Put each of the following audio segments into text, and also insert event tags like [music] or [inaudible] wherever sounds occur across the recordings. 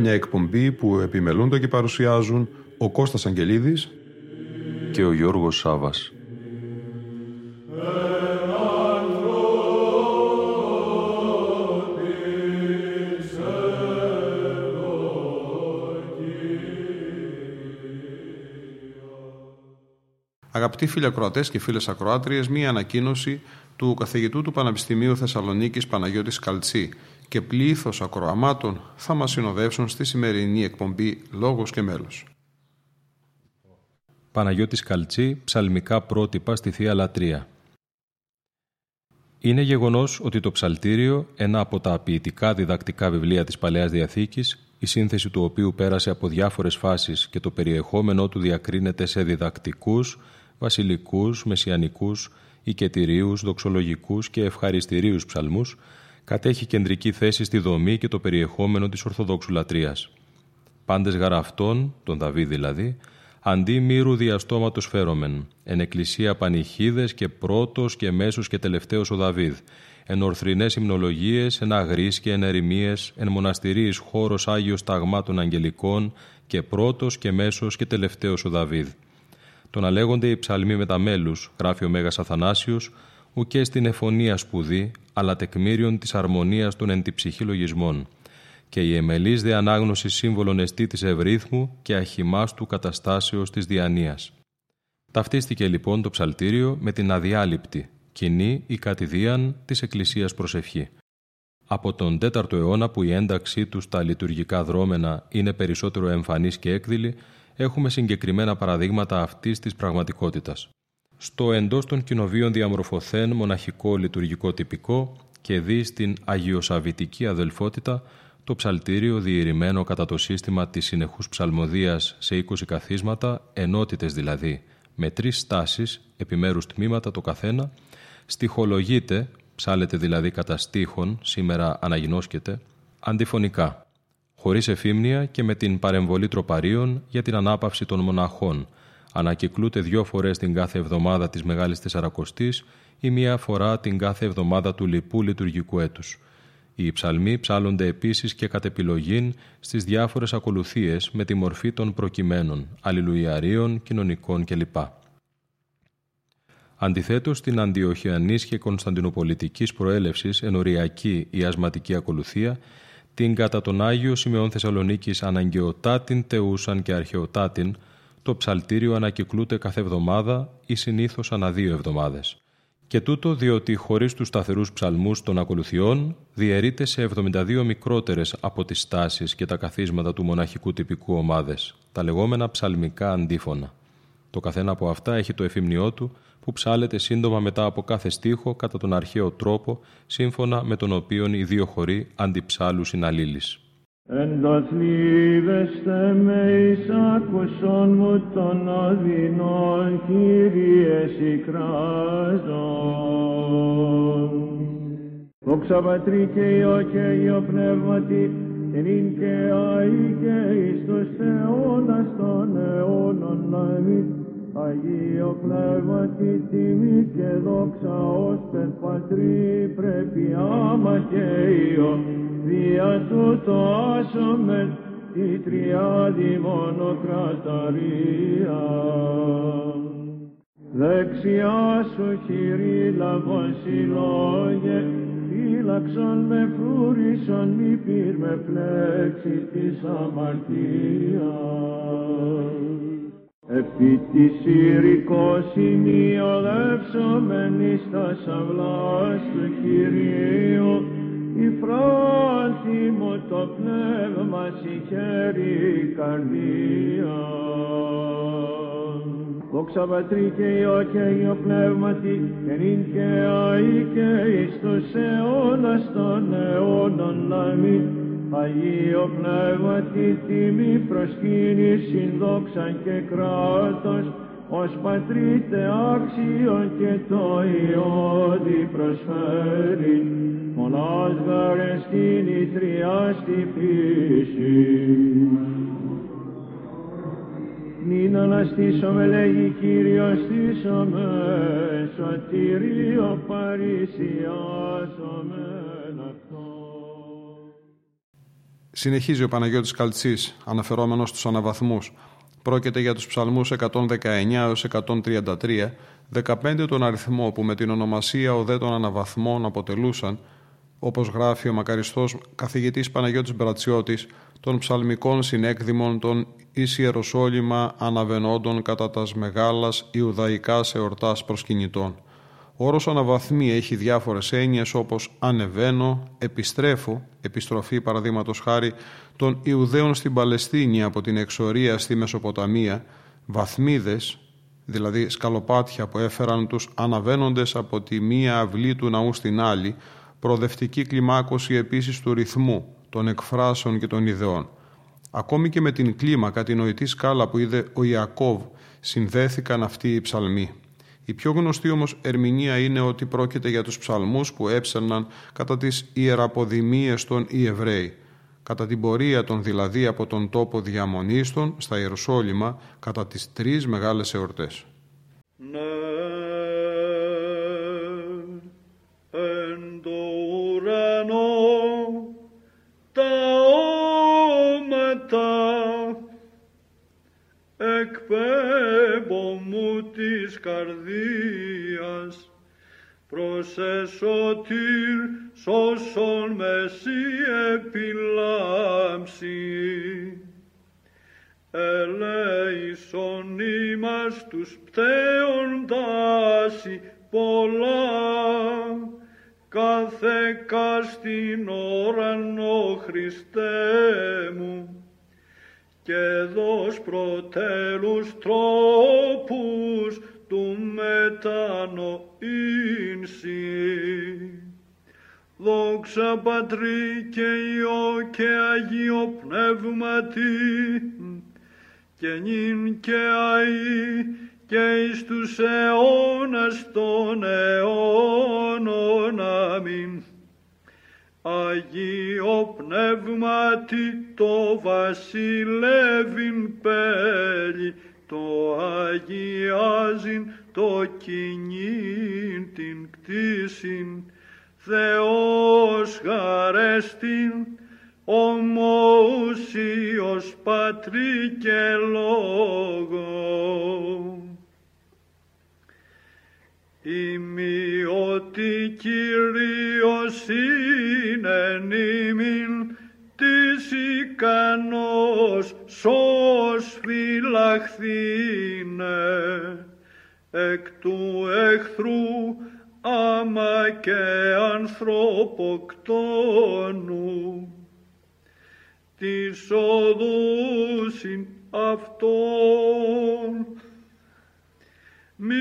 Μια εκπομπή που επιμελούνται και παρουσιάζουν ο Κώστας Αγγελίδης και ο Γιώργος Σάβας. Αγαπητοί φίλοι ακροατές και φίλες ακροάτριες, μία ανακοίνωση του καθηγητού του Πανεπιστημίου Θεσσαλονίκης Παναγιώτης Καλτσή και πλήθος ακροαμάτων θα μας συνοδεύσουν στη σημερινή εκπομπή «Λόγος και μέλος». Παναγιώτης Καλτσή, ψαλμικά πρότυπα στη Θεία Λατρεία. Είναι γεγονός ότι το ψαλτήριο, ένα από τα ποιητικά διδακτικά βιβλία της Παλαιάς Διαθήκης, η σύνθεση του οποίου πέρασε από διάφορες φάσεις και το περιεχόμενό του διακρίνεται σε διδακτικούς, βασιλικούς, μεσιανικούς, οικετηρίους, δοξολογικούς και ευχαριστηρίους ψαλμούς, κατέχει κεντρική θέση στη δομή και το περιεχόμενο της Ορθοδόξου λατρείας. Πάντες γαραφτών, τον Δαβίδ δηλαδή, αντί μύρου διαστόματος φέρομεν, εν εκκλησία πανηχίδες και πρώτος και μέσος και τελευταίος ο Δαβίδ, εν ορθρινές υμνολογίες, εν αγρείς και εν ερημίες, εν μοναστηρίης χώρος Άγιος Ταγμάτων Αγγελικών και πρώτος και μέσος και τελευταίος ο Δαβίδ. Τον αλέγονται οι ψαλμοί με τα μέλους, γράφει ο Μέγας Αθανάσιος, ουκέ στην εφωνία σπουδή, αλλά τεκμήριον της αρμονίας των εν λογισμών και η εμελής δε ανάγνωση σύμβολον εστί της ευρύθμου και αχυμάστου καταστάσεως της διανοίας. Ταυτίστηκε λοιπόν το ψαλτήριο με την αδιάλειπτη, κοινή ή κατηδίαν της Εκκλησίας προσευχή. Από τον 4ο αιώνα που η ένταξή τους στα λειτουργικά δρόμενα είναι περισσότερο εμφανής και έκδηλη, έχουμε συγκεκριμένα παραδείγματα αυτής της πραγματικότητας. Στο εντός των κοινοβίων διαμορφωθέν μοναχικό λειτουργικό τυπικό και δει στην αγιοσαβητική αδελφότητα το ψαλτήριο διηρημένο κατά το σύστημα της συνεχούς ψαλμοδίας σε 20 καθίσματα, ενότητες δηλαδή, με τρεις στάσεις, επιμέρους τμήματα το καθένα, στοιχολογείται, ψάλεται δηλαδή κατά στίχων, σήμερα αναγινώσκεται, αντιφωνικά, χωρίς εφήμνια και με την παρεμβολή τροπαρίων για την ανάπαυση των μοναχών, ανακυκλούται δύο φορές την κάθε εβδομάδα της Μεγάλης Τεσσαρακοστής ή μία φορά την κάθε εβδομάδα του λοιπού λειτουργικού έτους – οι ψαλμοί ψάλλονται επίσης και κατ' επιλογήν στις διάφορες ακολουθίες με τη μορφή των προκειμένων, αλληλουιαρίων, κοινωνικών κλπ. Αντιθέτως, στην αντιοχιανής και κωνσταντινοπολιτικής προέλευσης ενοριακή ή ασματική ακολουθία, την κατά τον Άγιο Σημεών Θεσσαλονίκης αναγκαιοτάτην τεούσαν και αρχαιοτάτην, το ψαλτήριο ανακυκλούται κάθε εβδομάδα ή συνήθως ανά δύο εβδομάδες και τούτο διότι χωρίς τους σταθερούς ψαλμούς των ακολουθιών διαιρείται σε 72 μικρότερες από τις στάσεις και τα καθίσματα του μοναχικού τυπικού ομάδες, τα λεγόμενα ψαλμικά αντίφωνα. Το καθένα από αυτά έχει το εφημνιό του που ψάλεται σύντομα μετά από κάθε στίχο κατά τον αρχαίο τρόπο σύμφωνα με τον οποίο οι δύο χωροί αντιψάλου συναλλήλεις. Εντοθλίβεστε με εις άκουσον μου των οδυνών, Κύριε σικράζον. Δόξα Πατρί και Υιό και Υιό Πνεύματι, ειν και αή και εις τους αιώνας των αιώνων αμήν. Αγίο Πνεύματι τιμή και δόξα ως πεν Πατρί πρέπει άμα και Υιό, δια το άσομεν τη τριάδη μονοκραταρία. Δεξιά σου χειρή λαβών συλλόγε, φύλαξον με φρούρισσον μη πυρ με πλέξη της αμαρτίας. Επί της ηρικός σημειοδεύσομεν εις τα σαυλάς του Κυρίου, η φράση μου το πνεύμα συγχαίρει καρδία. Δόξα Πατρί και Υιό και Υιό Πνεύματι, και νυν και αή και εις εις τους αιώνας των αιώνων αμήν. Αγίο Πνεύμα τη τιμή προσκύνηση δόξα και κράτος ως πατρίτες άξιον και το Υιώδη προσφέρει μονάς γαρες την ιτριά στη φύση. Μην αναστήσαμε λέγει Κύριος στήσαμε σωτήριο παρησιάσαμε Συνεχίζει ο Παναγιώτης Καλτσής, αναφερόμενος στους αναβαθμούς. Πρόκειται για τους ψαλμούς 119 έως 133, 15 τον αριθμό που με την ονομασία οδέ των αναβαθμών αποτελούσαν, όπως γράφει ο μακαριστός καθηγητής Παναγιώτης Μπρατσιώτης, των ψαλμικών συνέκδημων των εις Ιεροσόλυμα αναβενόντων κατά τας μεγάλας Ιουδαϊκάς εορτάς προσκυνητών. Ο όρος αναβαθμί έχει διάφορες έννοιες όπως ανεβαίνω, επιστρέφω, επιστροφή παραδείγματος χάρη των Ιουδαίων στην Παλαιστίνη από την εξορία στη Μεσοποταμία, βαθμίδες, δηλαδή σκαλοπάτια που έφεραν τους αναβαίνοντες από τη μία αυλή του ναού στην άλλη, προοδευτική κλιμάκωση επίσης του ρυθμού, των εκφράσεων και των ιδεών. Ακόμη και με την κλίμακα, την νοητή σκάλα που είδε ο Ιακώβ, συνδέθηκαν αυτοί οι ψαλμοί. Η πιο γνωστή όμως ερμηνεία είναι ότι πρόκειται για τους ψαλμούς που έψερναν κατά τις ιεραποδημίες των οι Εβραίοι. Κατά την πορεία των δηλαδή από τον τόπο διαμονίστων στα Ιεροσόλυμα κατά τις τρεις μεγάλες εορτές. Ναι, εν το ουρανό τα όματα εκπέμπω μου της καρδίας. Προς εσωτήρ σώσον μεσή επιλάμψη. Ελέησον ημάς τους πτέων τάση πολλά. Κάθε κάστην ώραν ο Χριστέ μου και δώσ' προτέλους τρόπους του μετανοήνσι. Δόξα Πατρί και Υιό και Αγίο Πνεύματι και νυν και αΐ και εις τους αιώνας των αιώνων. Αμήν. Αγίο Πνεύματι το βασιλεύειν πέλη, το αγιάζειν το κοινήν την κτήσιν, Θεός χαρέστην, ομοούσιος Πατρί και Λόγος. Ημί ότι Κύριος είναι νήμιν της ικανός σως φυλαχθήνε. Εκ του εχθρού άμα και ανθρωποκτόνου. Της οδούσιν αυτόν μη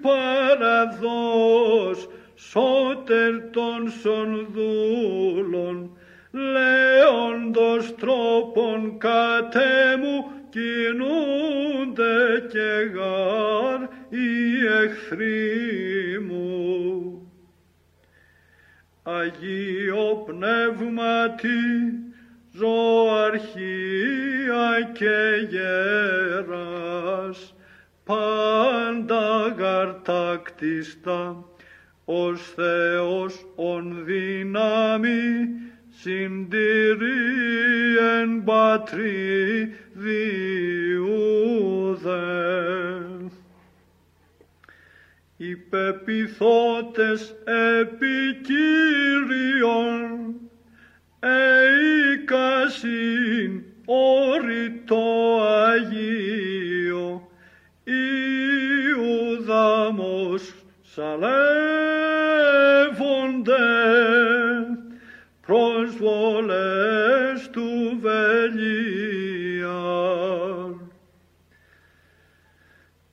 παραδός σώτερ των σονδούλων λέοντος τρόπον κατέμου κινούνται και γάρ οι εχθροί μου. Αγίο Πνεύματι, ζωαρχία και γέρας, πάντα γαρτακτιστά, ως Θεός ον δύναμη, συντηρεί εν πατρί διούδε. Οι πεπιθώτες επί Κύριον, εικασίν όρητο Αγίο, Ιουδάμος σαλεύονται προσβολές του βελία.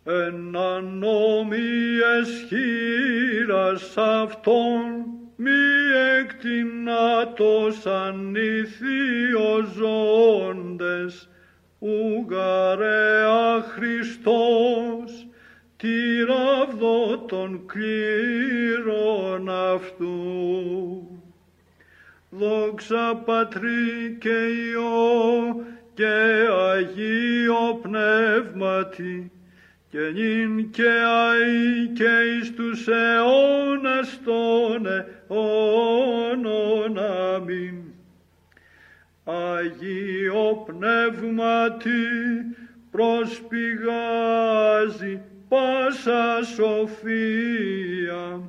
Εν ανόμιες χείρες πήρας αυτόν μη εκτινάτος ανηθιοζώντες ουγαρέα Χριστός τη ραβδό των κλήρων αυτού. Δόξα Πατρί και Υιό και Αγίο Πνεύματι και νυν και αΐ και εις τους αιώνας των αιώνων. Αμήν. Αγίο Πνεύματι προσπηγάζει πάσα σοφία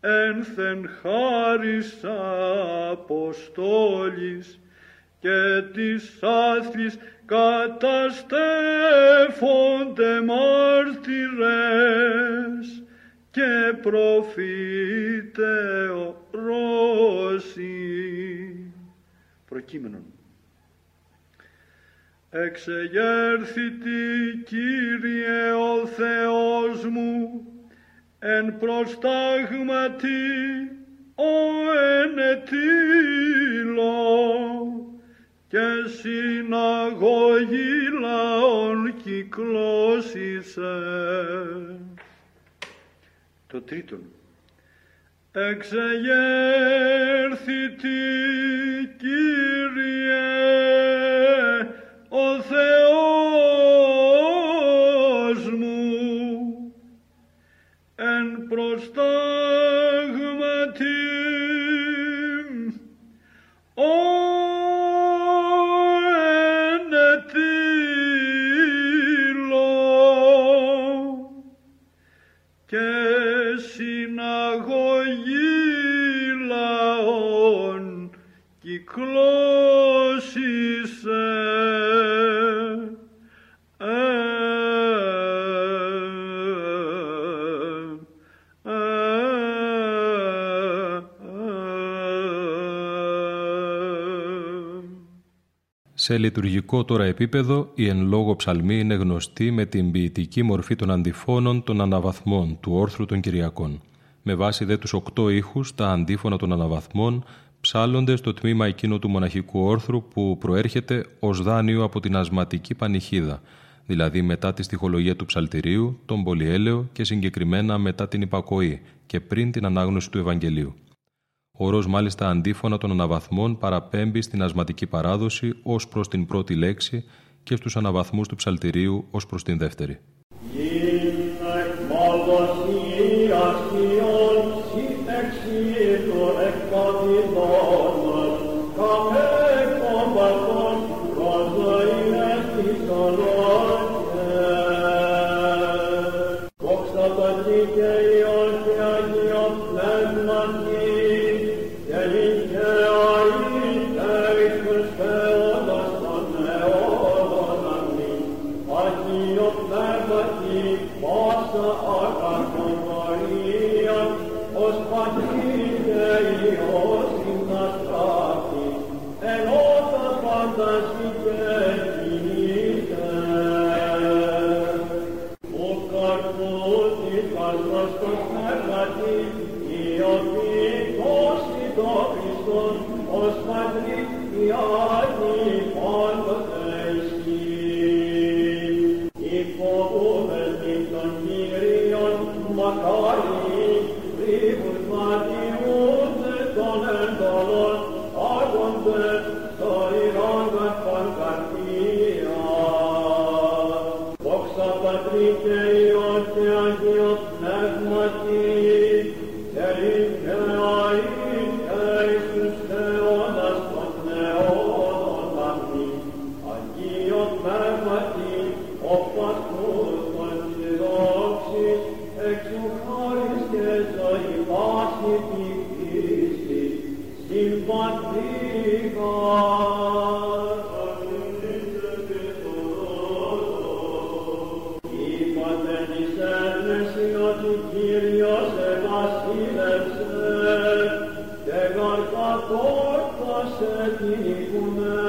ένθεν χάρις Αποστόλης και της άθλης καταστέφονται μάρτυρες και προφήτεορόσοι. Προκείμενον. Εξεγέρθητη Κύριε ο Θεός μου, εν προστάγματι ο ενετήλων και συναγωγή λαών κυκλώσισε. Το τρίτον. Εξεγέρθητη Κύριε Σε λειτουργικό τώρα επίπεδο, η εν λόγω ψαλμή είναι γνωστή με την ποιητική μορφή των αντιφώνων των αναβαθμών του όρθρου των Κυριακών. Με βάση δε τους οκτώ ήχους, τα αντίφωνα των αναβαθμών ψάλλονται στο τμήμα εκείνο του μοναχικού όρθρου που προέρχεται ως δάνειο από την ασματική πανηχίδα, δηλαδή μετά τη στοιχολογία του ψαλτηρίου, τον πολυέλαιο και συγκεκριμένα μετά την υπακοή και πριν την ανάγνωση του Ευαγγελίου. Ο όρος μάλιστα αντίφωνα των αναβαθμών παραπέμπει στην ασματική παράδοση ως προς την πρώτη λέξη και στους αναβαθμούς του ψαλτηρίου ως προς την δεύτερη. تراقشتكما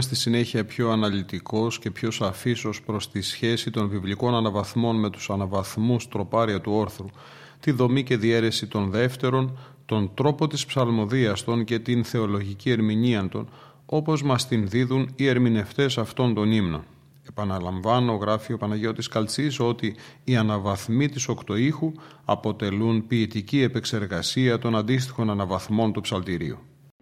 Γίνομαι στη συνέχεια πιο αναλυτικός και πιο σαφής ως προς τη σχέση των βιβλικών αναβαθμών με τους αναβαθμούς τροπάρια του όρθρου, τη δομή και διαίρεση των δεύτερων, τον τρόπο της ψαλμοδίας των και την θεολογική ερμηνεία των, όπως μας την δίδουν οι ερμηνευτές αυτών των ύμνων. Επαναλαμβάνω, γράφει ο Παναγιώτης Καλτσής, ότι οι αναβαθμοί της οκτωήχου αποτελούν ποιητική επεξεργασία των αντίστοιχων αναβαθμών του ψαλτηρίου.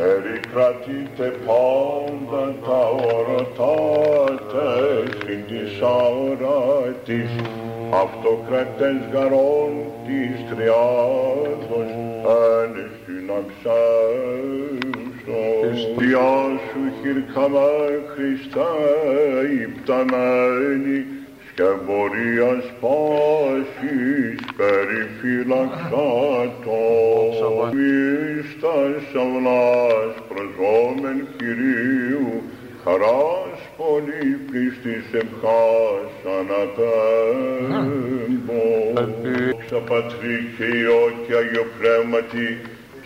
άδωση σωτήρ μου, ρίσε μου την ψυχή νεκρόση δονία. Όξα Πατρί και Υιό και Άγιο Πνεύματι, Κύριε και Άη και Ιησούς αιώνας των αιώνων αμήν. Αγίο Πνεύματι, Ερικρατείτε πάντα τα ορατά τέχνη της αοράτης, αυτοκρατές γαρών της τριάδος, ένεσιν αξέστο. Εστιά σου χειρκαμέ Χριστέ υπταμένη, σκεμπορίας πάσης περιφυλαξάτο. Μίστας αυλάς προσώμεν Κυρίου, χαράς πολύ πίστης εμχάς ανατέμπω. Δόξα Πατρί και Υιό και Αγιο Πνεύματι,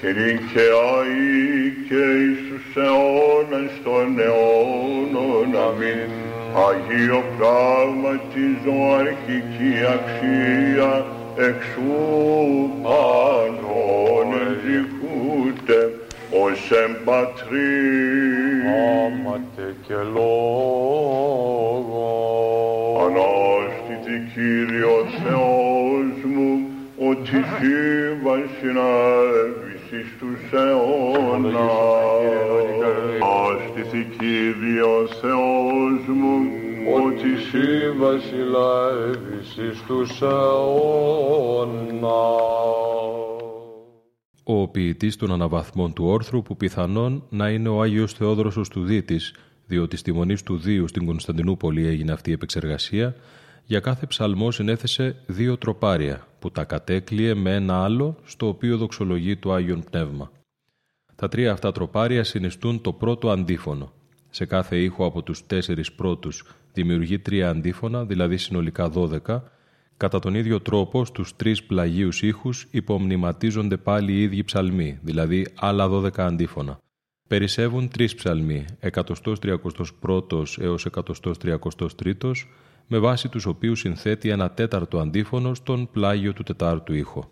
και νυν και Άη και Ιησούς αιώνας των αιώνων. Αμήν. Αγίο πράγματι ζωαρχική αξία εξού πάντων ενδικούται ως εμπατρί. Άματε και λόγο. Ανάστητη Κύριος Θεός μου, ότι [laughs] σύμβα συνέβης εις τους αιώνας. Ανάστητη Κύριο Θεός μου, ότι Εσύ βασιλεύεις εις τους αιώνας. Ο ποιητής των αναβαθμών του όρθρου που πιθανόν να είναι ο Άγιος Θεόδροσος του Δίτης, διότι στη μονή του Δίου στην Κωνσταντινούπολη έγινε αυτή η επεξεργασία, για κάθε ψαλμό συνέθεσε δύο τροπάρια που τα κατέκλειε με ένα άλλο στο οποίο δοξολογεί το Άγιον Πνεύμα. Τα τρία αυτά τροπάρια συνιστούν το πρώτο αντίφωνο. Σε κάθε ήχο από τους τέσσερις πρώτους δημιουργεί τρία αντίφωνα, δηλαδή συνολικά δώδεκα. Κατά τον ίδιο τρόπο στους τρεις πλαγίους ήχους υπομνηματίζονται πάλι οι ίδιοι ψαλμοί, δηλαδή άλλα δώδεκα αντίφωνα. Περισσεύουν τρεις ψαλμοί, 131ος έως 133ος, με βάση τους οποίους συνθέτει ένα τέταρτο αντίφωνο στον πλάγιο του τετάρτου ήχο.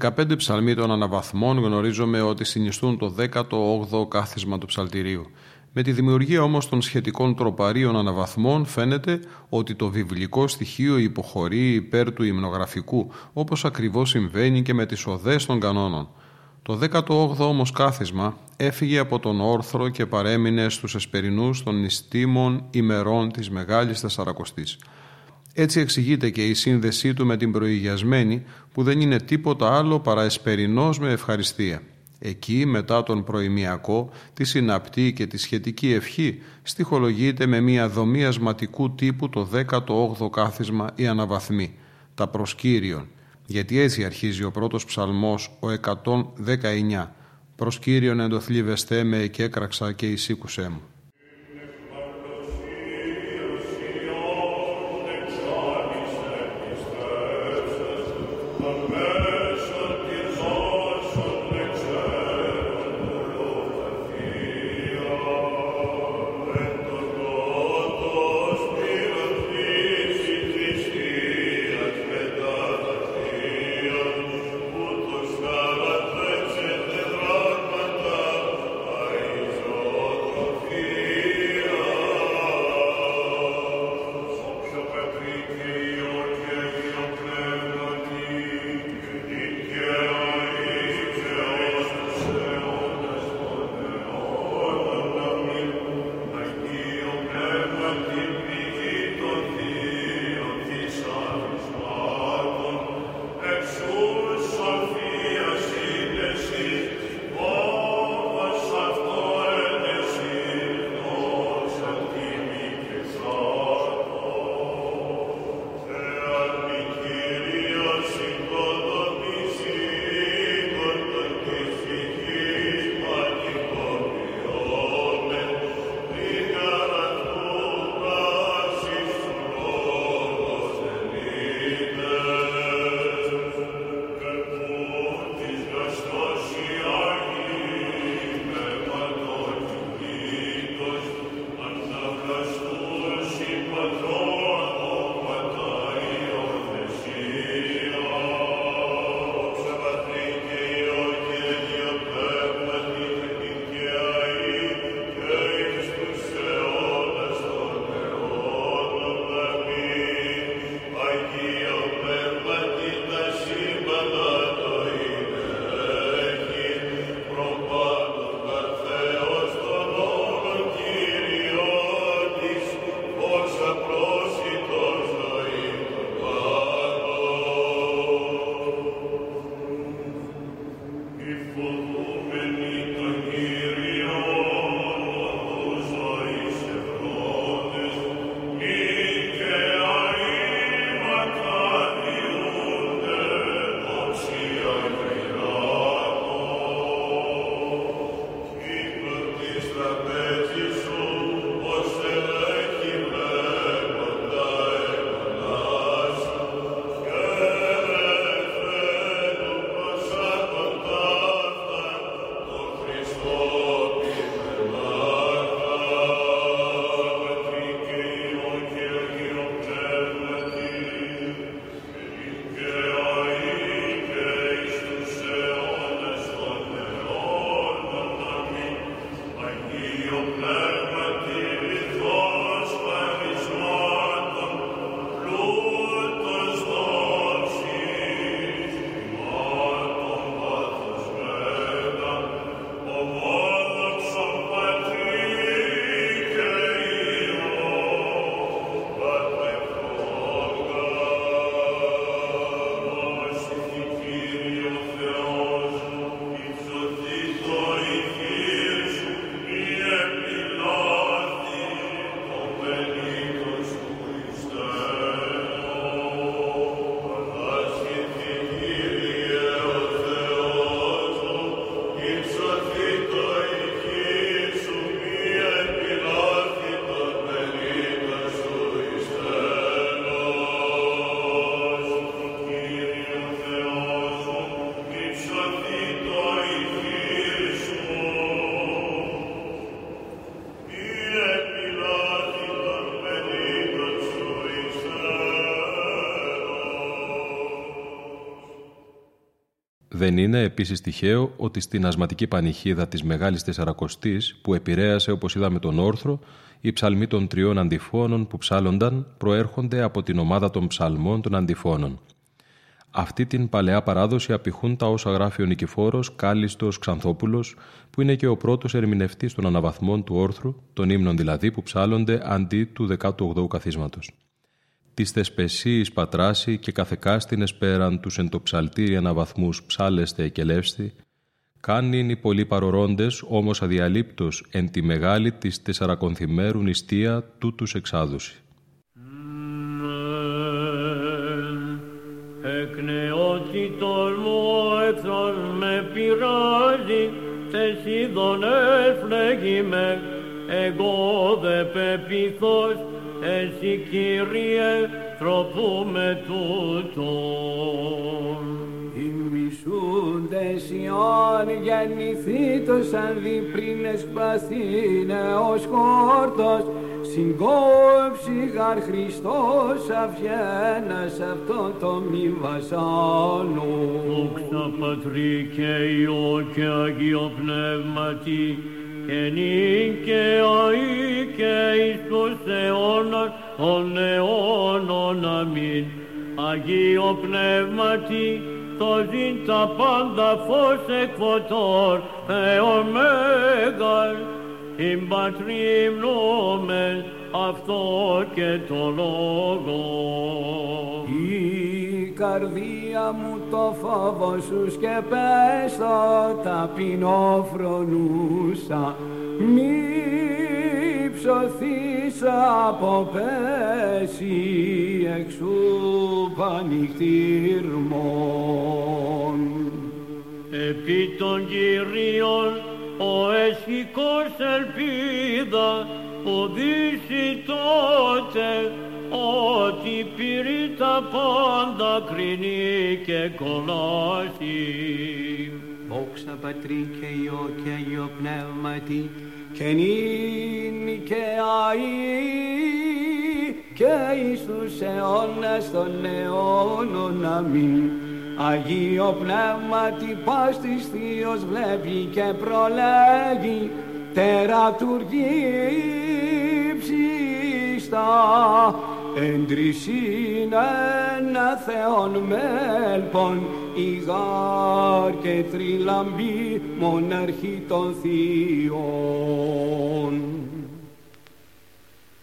15 ψαλμοί των αναβαθμών γνωρίζουμε ότι συνιστούν το 18ο κάθισμα του ψαλτηρίου. Με τη δημιουργία όμως των σχετικών τροπαρίων αναβαθμών φαίνεται ότι το βιβλικό στοιχείο υποχωρεί υπέρ του υμνογραφικού, όπως ακριβώς συμβαίνει και με τις οδές των κανόνων. Το 18ο όμως κάθισμα έφυγε από τον όρθρο και παρέμεινε στους εσπερινούς των νηστήμων ημερών της Μεγάλης Τεσσαρακοστής. Έτσι εξηγείται και η σύνδεσή του με την προηγιασμένη που δεν είναι τίποτα άλλο παρά εσπερινός με ευχαριστία. Εκεί μετά τον προημιακό, τη συναπτή και τη σχετική ευχή στοιχολογείται με μια δομή ασματικού τύπου το 18ο κάθισμα ή αναβαθμή, τα προσκύριον, γιατί έτσι αρχίζει ο πρώτος ψαλμός ο 119 «Προσκύριον εντοθλίβεστέ με και έκραξα και εισήκουσέ μου». Δεν είναι επίσης τυχαίο ότι στην ασματική πανηχίδα της Μεγάλης Τεσσαρακοστής που επηρέασε όπως είδαμε τον όρθρο οι ψαλμοί των τριών αντιφώνων που ψάλλονταν προέρχονται από την ομάδα των ψαλμών των αντιφώνων. Αυτή την παλαιά παράδοση απηχούν τα όσα γράφει ο Νικηφόρος Κάλιστος Ξανθόπουλος, που είναι και ο πρώτος ερμηνευτής των αναβαθμών του όρθρου, των ύμνων δηλαδή που ψάλλονται αντί του 18ου καθίσματος. Τις θεσπεσίης πατράσει και καθεκάστηνες πέραν τους εν το ψαλτήρι αναβαθμούς ψάλεστε και λεύστη, κάνειν οι πολλοί παρορώντες όμως αδιαλείπτως εν τη μεγάλη της τεσσαρακονθημέρου νηστεία τούτους εξάδουση. Εκνεώτη τολμώ εχθρός με πειράζει, θες είδων έφλεγει με, εγώ δε πεπιθώς, εσύ Κύριε τροπού με τούτον. Ημισούντες Ιωάννη γεννηθήτως αν δει πριν εσπαθήνε ως χόρτος συγκόψει γαρ Χριστός αυγένας αυτό το μη βασάνου. Δόξα Πατρί και Υιό και Αγίο Πνεύματι και νυν και αεί και εις τους αιώνας των αιώνων. Αμήν. Αγίο Πνεύματι, το ζήν τα πάντα φως εκφωτόρ, Θεό Μέγας, την πατρί μνούμεν αυτό και το λόγο. Η καρδία μου το φόβο σου σκεπέστο ταπεινό φρονούσα μη ψωθείς από πέση εξού πανηχτήρμων. Επί των Κυρίων ο εσχικός ελπίδα που δύσει τότε ότι πήρε τα πάντα κρίνει και κολλάσει. Δόξα Πατρί και Υιό και Αγίο Πνεύματι και νυν και αΐ και εις τους αιώνας των αιώνων αμήν. Αγίο Πνεύματι πας της Θείος βλέπει και προλέγει τερατουργεί ψήστα εν τρισήν ένα Θεόν μέλπον ηγάρ και τριλαμπή μοναρχή των Θείων.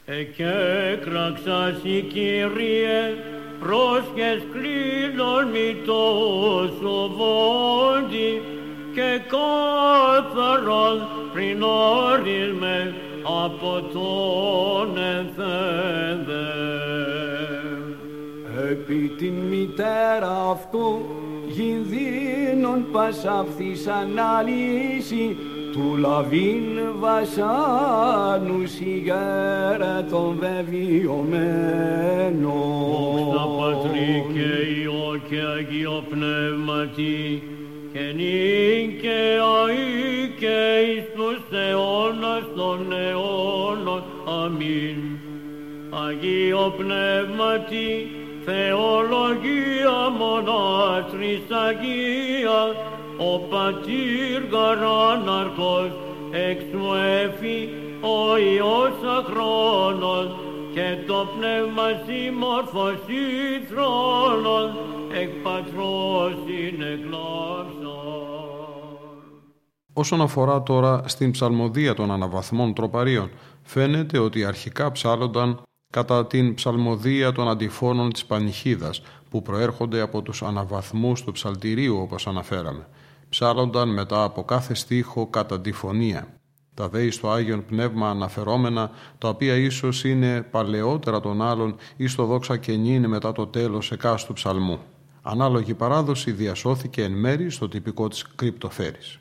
Εκέκραξας η Κύριε πρόσχες κλείνων μη τόσο βόντι και κάθαρον πριν όρισμαι από τον εθένδε. Επί την μητέρα αυτού γινδύνων πασαύθης αναλύση του λαβήν βασάνους σιγέρα των βεβαιωμένων. Δόξα Πατρί και Υιό και Αγίο Πνεύματι και νυν και αεί και εις τους αιώνας των αιώνων. Αμήν. Αγίο Πνεύματι, Θεολογία μονάστρης Αγία, ο Πατήρ Γαράναρχος, εξ μου έφη ο Υιός αχρόνος, και το πνεύμα συμμορφωσή θρόνων, εκ πατρός είναι Όσον αφορά τώρα στην ψαλμοδία των αναβαθμών τροπαρίων, φαίνεται ότι αρχικά ψάλλονταν κατά την ψαλμοδία των αντιφώνων της Πανιχίδας, που προέρχονται από τους αναβαθμούς του ψαλτηρίου όπως αναφέραμε. Ψάλλονταν μετά από κάθε στίχο κατά αντιφωνία. Τα δέη στο Άγιον Πνεύμα αναφερόμενα, τα οποία ίσως είναι παλαιότερα των άλλων ή στο δόξα και νυν μετά το τέλος εκάστου ψαλμού. Ανάλογη παράδοση διασώθηκε εν μέρη στο τυπικό της κρυπτοφέρης.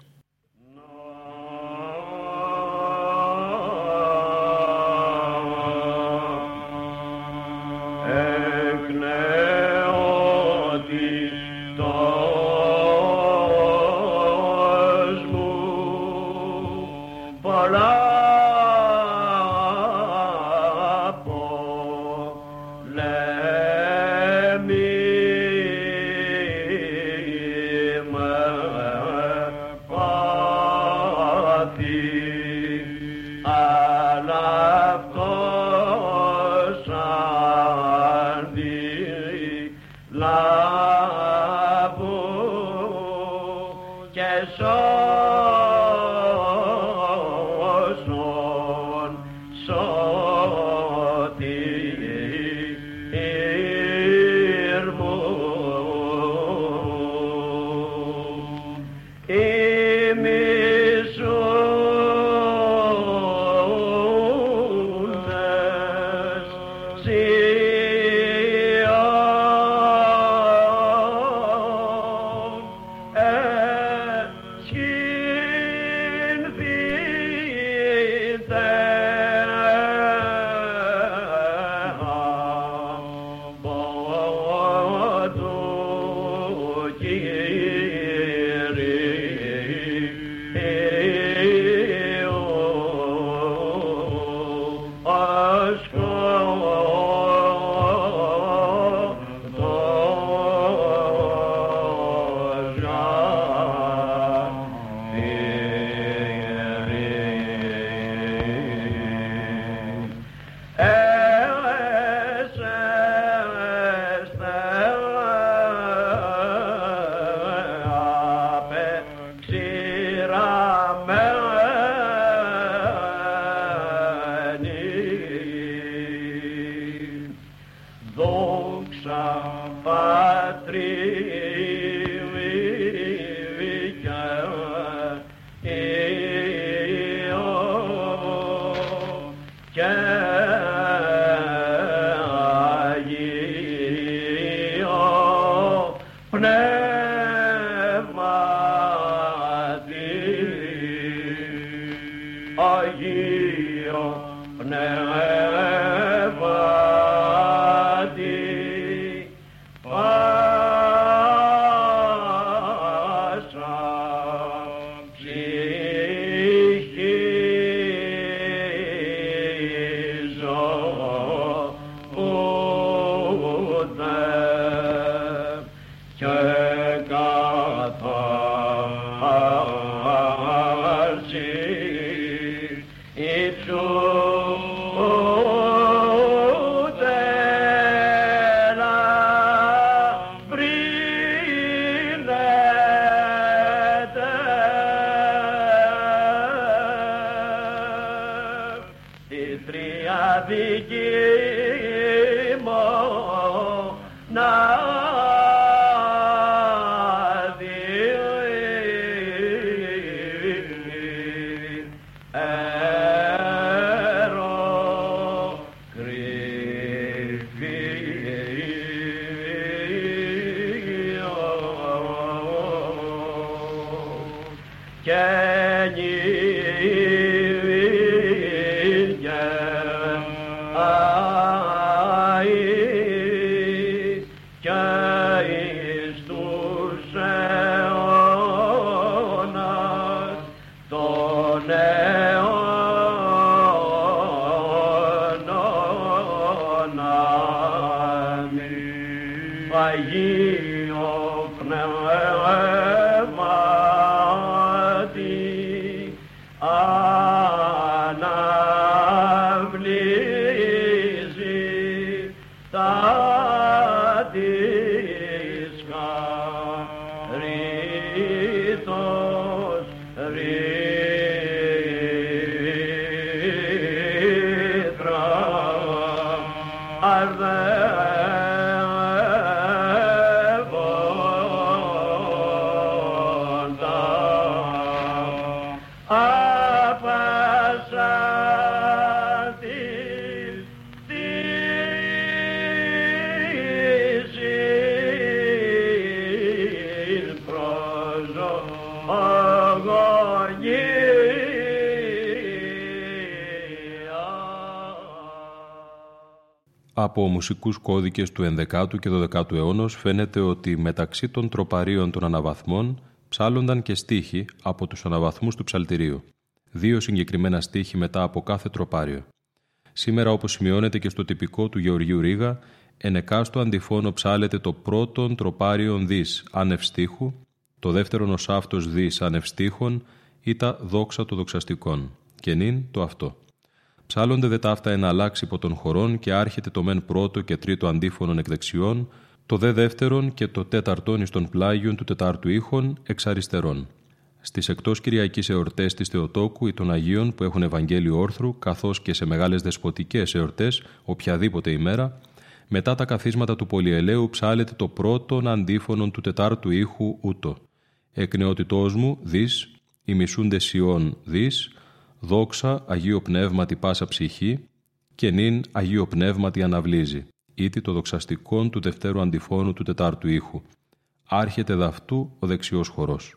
Μουσικούς κώδικες του 11ου και 12ου αιώνος φαίνεται ότι μεταξύ των τροπαρίων των αναβαθμών ψάλλονταν και στίχοι από τους αναβαθμούς του ψαλτηρίου. Δύο συγκεκριμένα στίχοι μετά από κάθε τροπάριο. Σήμερα όπως σημειώνεται και στο τυπικό του Γεωργίου Ρίγα, ενεκάστο αντιφώνο ψάλεται το πρώτον τροπάριον δις άνευ στίχου, το δεύτερον ως αυτός δις άνευ στίχων ή τα δόξα των δοξαστικών, και νυν το αυτό. Ψάλλονται δε ταύτα ένα αλλάξει υπό των χωρών και άρχεται το μεν πρώτο και τρίτο αντίφωνον εκ δεξιών, το δε δεύτερον και το τέταρτον εις των πλάγιων του τετάρτου ήχων εξ αριστερών. Στις εκτός Κυριακής εορτές της Θεοτόκου ή των Αγίων που έχουν Ευαγγέλιο Όρθρου, καθώς και σε μεγάλες δεσποτικές εορτές, οποιαδήποτε ημέρα, μετά τα καθίσματα του Πολυελαίου ψάλεται το πρώτον αντίφωνον του τετάρτου ήχου ούτω. Εκ νεότητός μου, δις, ημισούντε σιών δις, δόξα Αγίο Πνεύματι πάσα ψυχή, και νυν Αγίο Πνεύματι αναβλύζει, ήτι το δοξαστικόν του δευτέρου αντιφώνου του τετάρτου ήχου. Άρχεται δαυτού ο δεξιός χορός.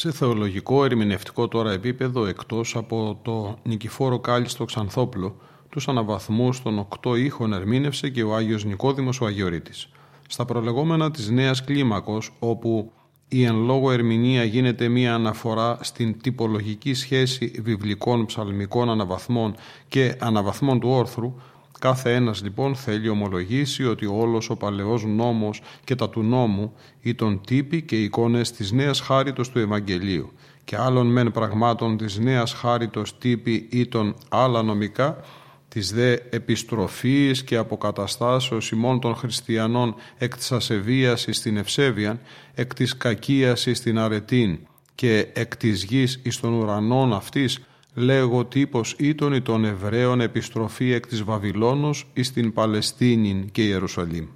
Σε θεολογικό ερμηνευτικό τώρα επίπεδο, εκτός από το Νικηφόρο Κάλιστο Ξανθόπλο, τους αναβαθμούς των οκτώ ήχων ερμήνευσε και ο Άγιος Νικόδημος ο Αγιορείτης. Στα προλεγόμενα της νέας κλίμακος, όπου η εν λόγω ερμηνεία γίνεται μία αναφορά στην τυπολογική σχέση βιβλικών ψαλμικών αναβαθμών και αναβαθμών του όρθρου, Κάθε ένας λοιπόν θέλει ομολογήσει ότι όλος ο παλαιός νόμος και τα του νόμου ήταν τύποι και εικόνες της νέας χάριτος του Ευαγγελίου. Και άλλων μεν πραγμάτων της νέας χάριτος τύποι ήταν άλλα νομικά της δε επιστροφής και αποκαταστάσεως ημών των χριστιανών εκ της ασεβίας εις την ευσέβειαν, εκ της κακίας εις την αρετήν και εκ της γης εις των ουρανών αυτής λέγω τύπος ήτον των Εβραίων επιστροφή εκ της Βαβυλώνος εις την Παλαιστίνην και Ιερουσαλήμ.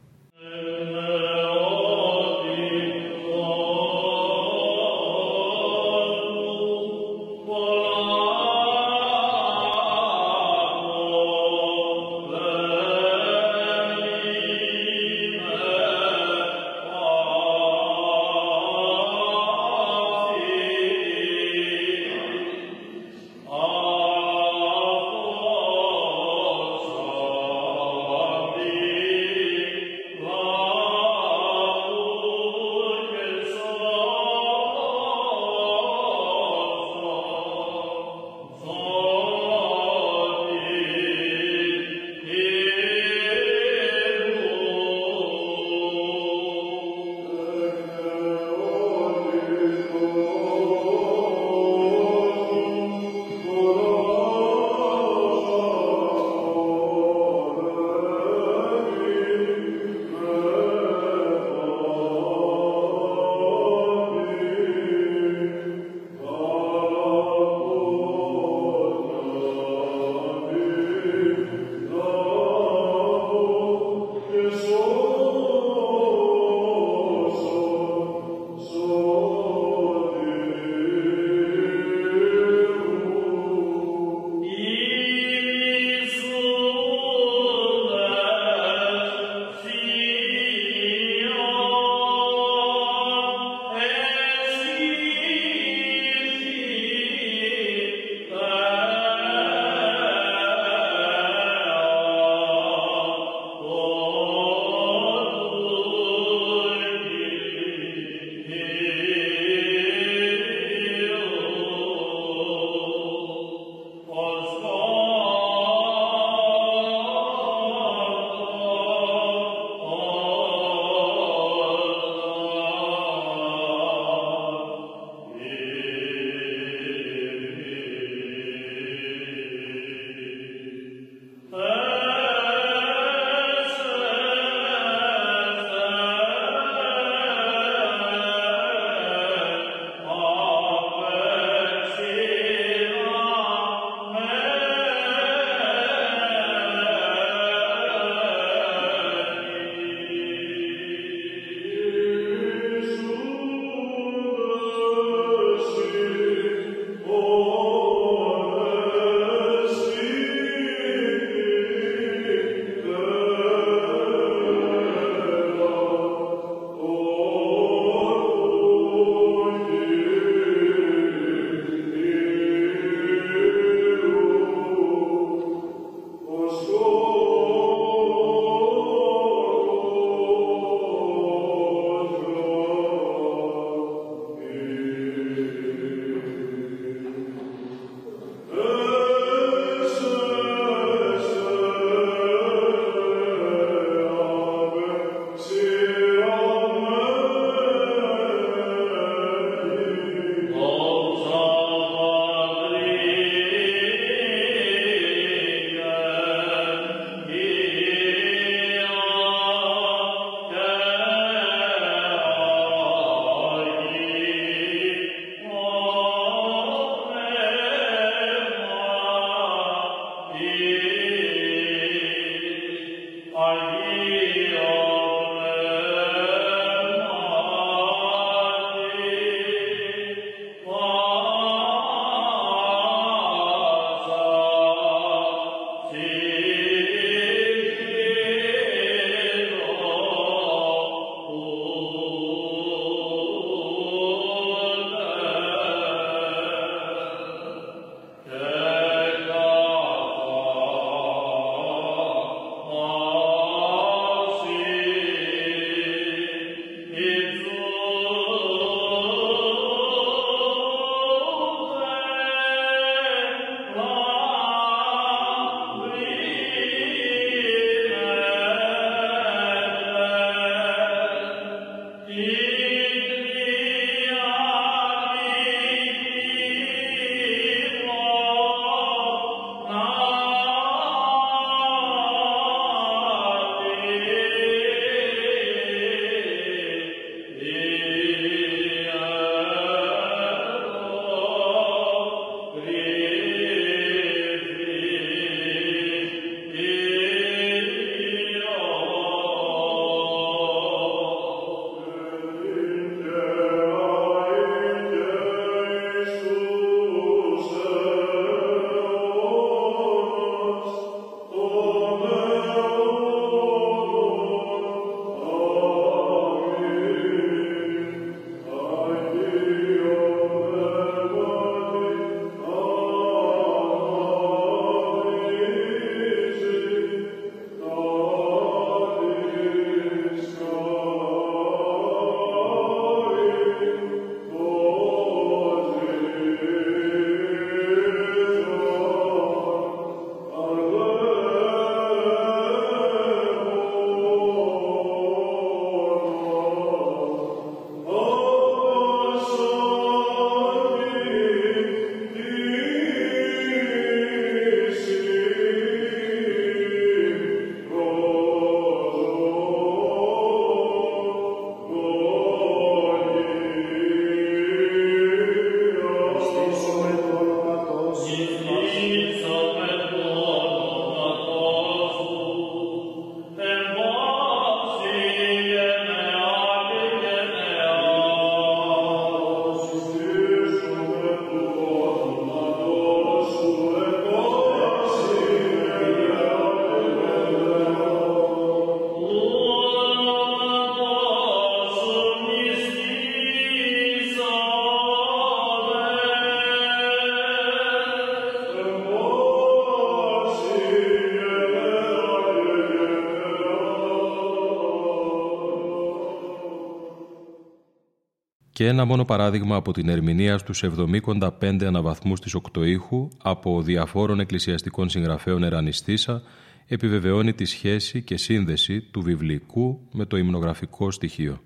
Και ένα μόνο παράδειγμα από την ερμηνεία στους 75 αναβαθμούς της οκτωήχου από διαφόρων εκκλησιαστικών συγγραφέων Ερανιστήσα επιβεβαιώνει τη σχέση και σύνδεση του βιβλικού με το υμνογραφικό στοιχείο.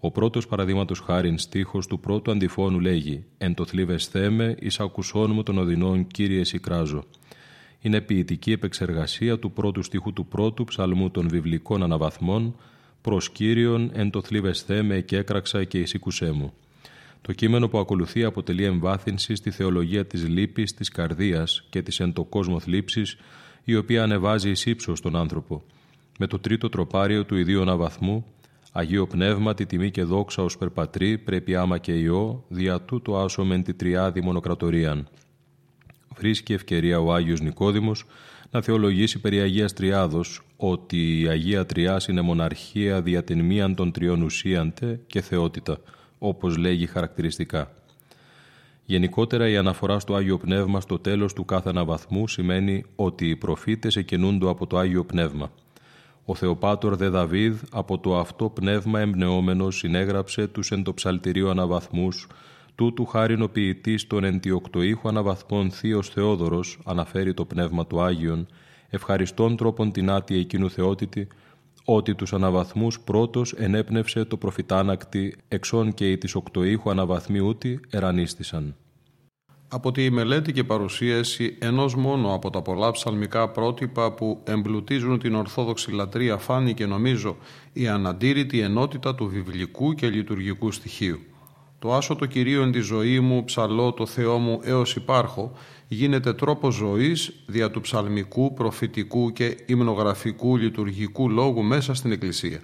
Ο πρώτος παραδείγματος χάριν στίχος του πρώτου αντιφώνου λέγει «Εν το θλίβες θέμε, εις ακουσών μου των οδυνών, Κύριε Σικράζω». Είναι ποιητική επεξεργασία του πρώτου στίχου του πρώτου ψαλμού των βιβλικών αναβαθμών προς Κύριον εν το θλίβες θέμε και έκραξα και εισήκουσέ μου. Το κείμενο που ακολουθεί αποτελεί εμβάθυνση στη θεολογία της λύπης, της καρδίας και της εν το κόσμο θλίψης, η οποία ανεβάζει εις ύψος τον άνθρωπο. Με το τρίτο τροπάριο του ιδίου αναβαθμού, Αγίο Πνεύμα, τη τιμή και δόξα ως περπατρί, πρέπει άμα και ιό, δια τούτο άσομεν τη τριάδη μονοκρατορίαν. Βρίσκει ευκαιρία ο Άγιος Νικόδημος να θεολογήσει περί Αγίας Τριάδος ότι η Αγία Τριάς είναι μοναρχία δια την μίαν των τριών ουσίαντε και θεότητα, όπως λέγει χαρακτηριστικά. Γενικότερα η αναφορά στο Άγιο Πνεύμα στο τέλος του κάθε αναβαθμού σημαίνει ότι οι προφήτες εκκινούνται από το Άγιο Πνεύμα. Ο Θεοπάτορ Δε Δαβίδ από το αυτό πνεύμα εμπνεόμενος συνέγραψε τους εν το ψαλτηρίο αναβαθμούς Τούτου χάριν ο ποιητής των εντιοκτοήχου αναβαθμών Θείος Θεόδωρος αναφέρει το πνεύμα του Άγιον, ευχαριστών τρόπον την άτια εκείνου θεότητη, ότι τους αναβαθμούς πρώτος ενέπνευσε το προφητάνακτη εξών και οι της οκτοήχου αναβαθμοί ούτι ερανίστησαν. Από τη μελέτη και παρουσίαση ενός μόνο από τα πολλά ψαλμικά πρότυπα που εμπλουτίζουν την Ορθόδοξη λατρεία φάνηκε νομίζω η αναντήρητη ενότητα του βιβλικού και λειτουργικού στοιχείου. Το άσο το Κυρίο εν τη ζωή μου, ψαλώ το Θεό μου έως υπάρχω, γίνεται τρόπο ζωής δια του ψαλμικού, προφητικού και υμνογραφικού λειτουργικού λόγου μέσα στην Εκκλησία.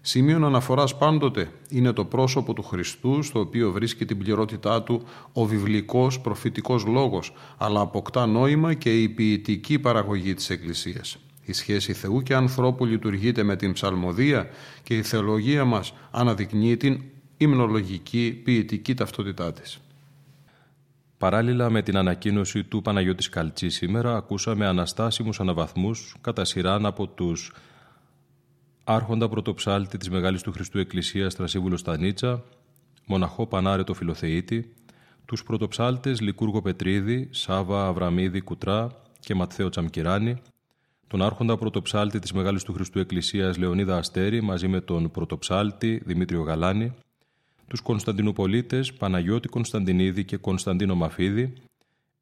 Σημείων αναφοράς πάντοτε είναι το πρόσωπο του Χριστού στο οποίο βρίσκει την πληρότητά του ο βιβλικός προφητικός λόγος αλλά αποκτά νόημα και η ποιητική παραγωγή της Εκκλησίας. Η σχέση Θεού και ανθρώπου λειτουργείται με την ψαλμοδία και η θεολογία μας αναδεικνύει την υμνολογική ποιητική ταυτότητά της. Παράλληλα με την ανακοίνωση του Παναγιώτης Καλτσή σήμερα ακούσαμε αναστάσιμους αναβαθμούς κατά σειράν από τους Άρχοντα Πρωτοψάλτη της Μεγάλης του Χριστού Εκκλησίας Τρασίβουλο Στανίτσα, Μοναχό Πανάρετο Φιλοθεήτη, τους πρωτοψάλτες Λικούργο Πετρίδη, Σάβα Αβραμίδη Κουτρά και Ματθαίο Τσαμκυράνη, τον Άρχοντα Πρωτοψάλτη της Μεγάλης του Χριστού Εκκλησίας Λεωνίδα Αστέρη μαζί με τον Πρωτοψάλτη Δημήτριο Γαλάνη, τους Κωνσταντινουπολίτες Παναγιώτη Κωνσταντινίδη και Κωνσταντίνο Μαφίδη,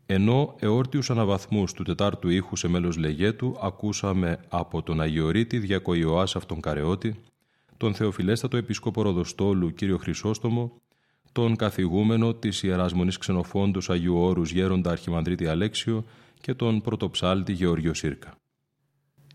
ενώ εόρτιους αναβαθμούς του τετάρτου ήχου σε μέλος λεγέτου ακούσαμε από τον Αγιορείτη Διακοϊωάς τον Καρεώτη, τον Θεοφιλέστατο Επισκόπο Ροδοστόλου κύριο Χρυσόστομο, τον καθηγούμενο της Ιεράς Μονής Ξενοφόντος Αγίου Όρους Γέροντα Αρχιμανδρίτη Αλέξιο και τον πρωτοψάλτη Γεωργιο Σύρκα.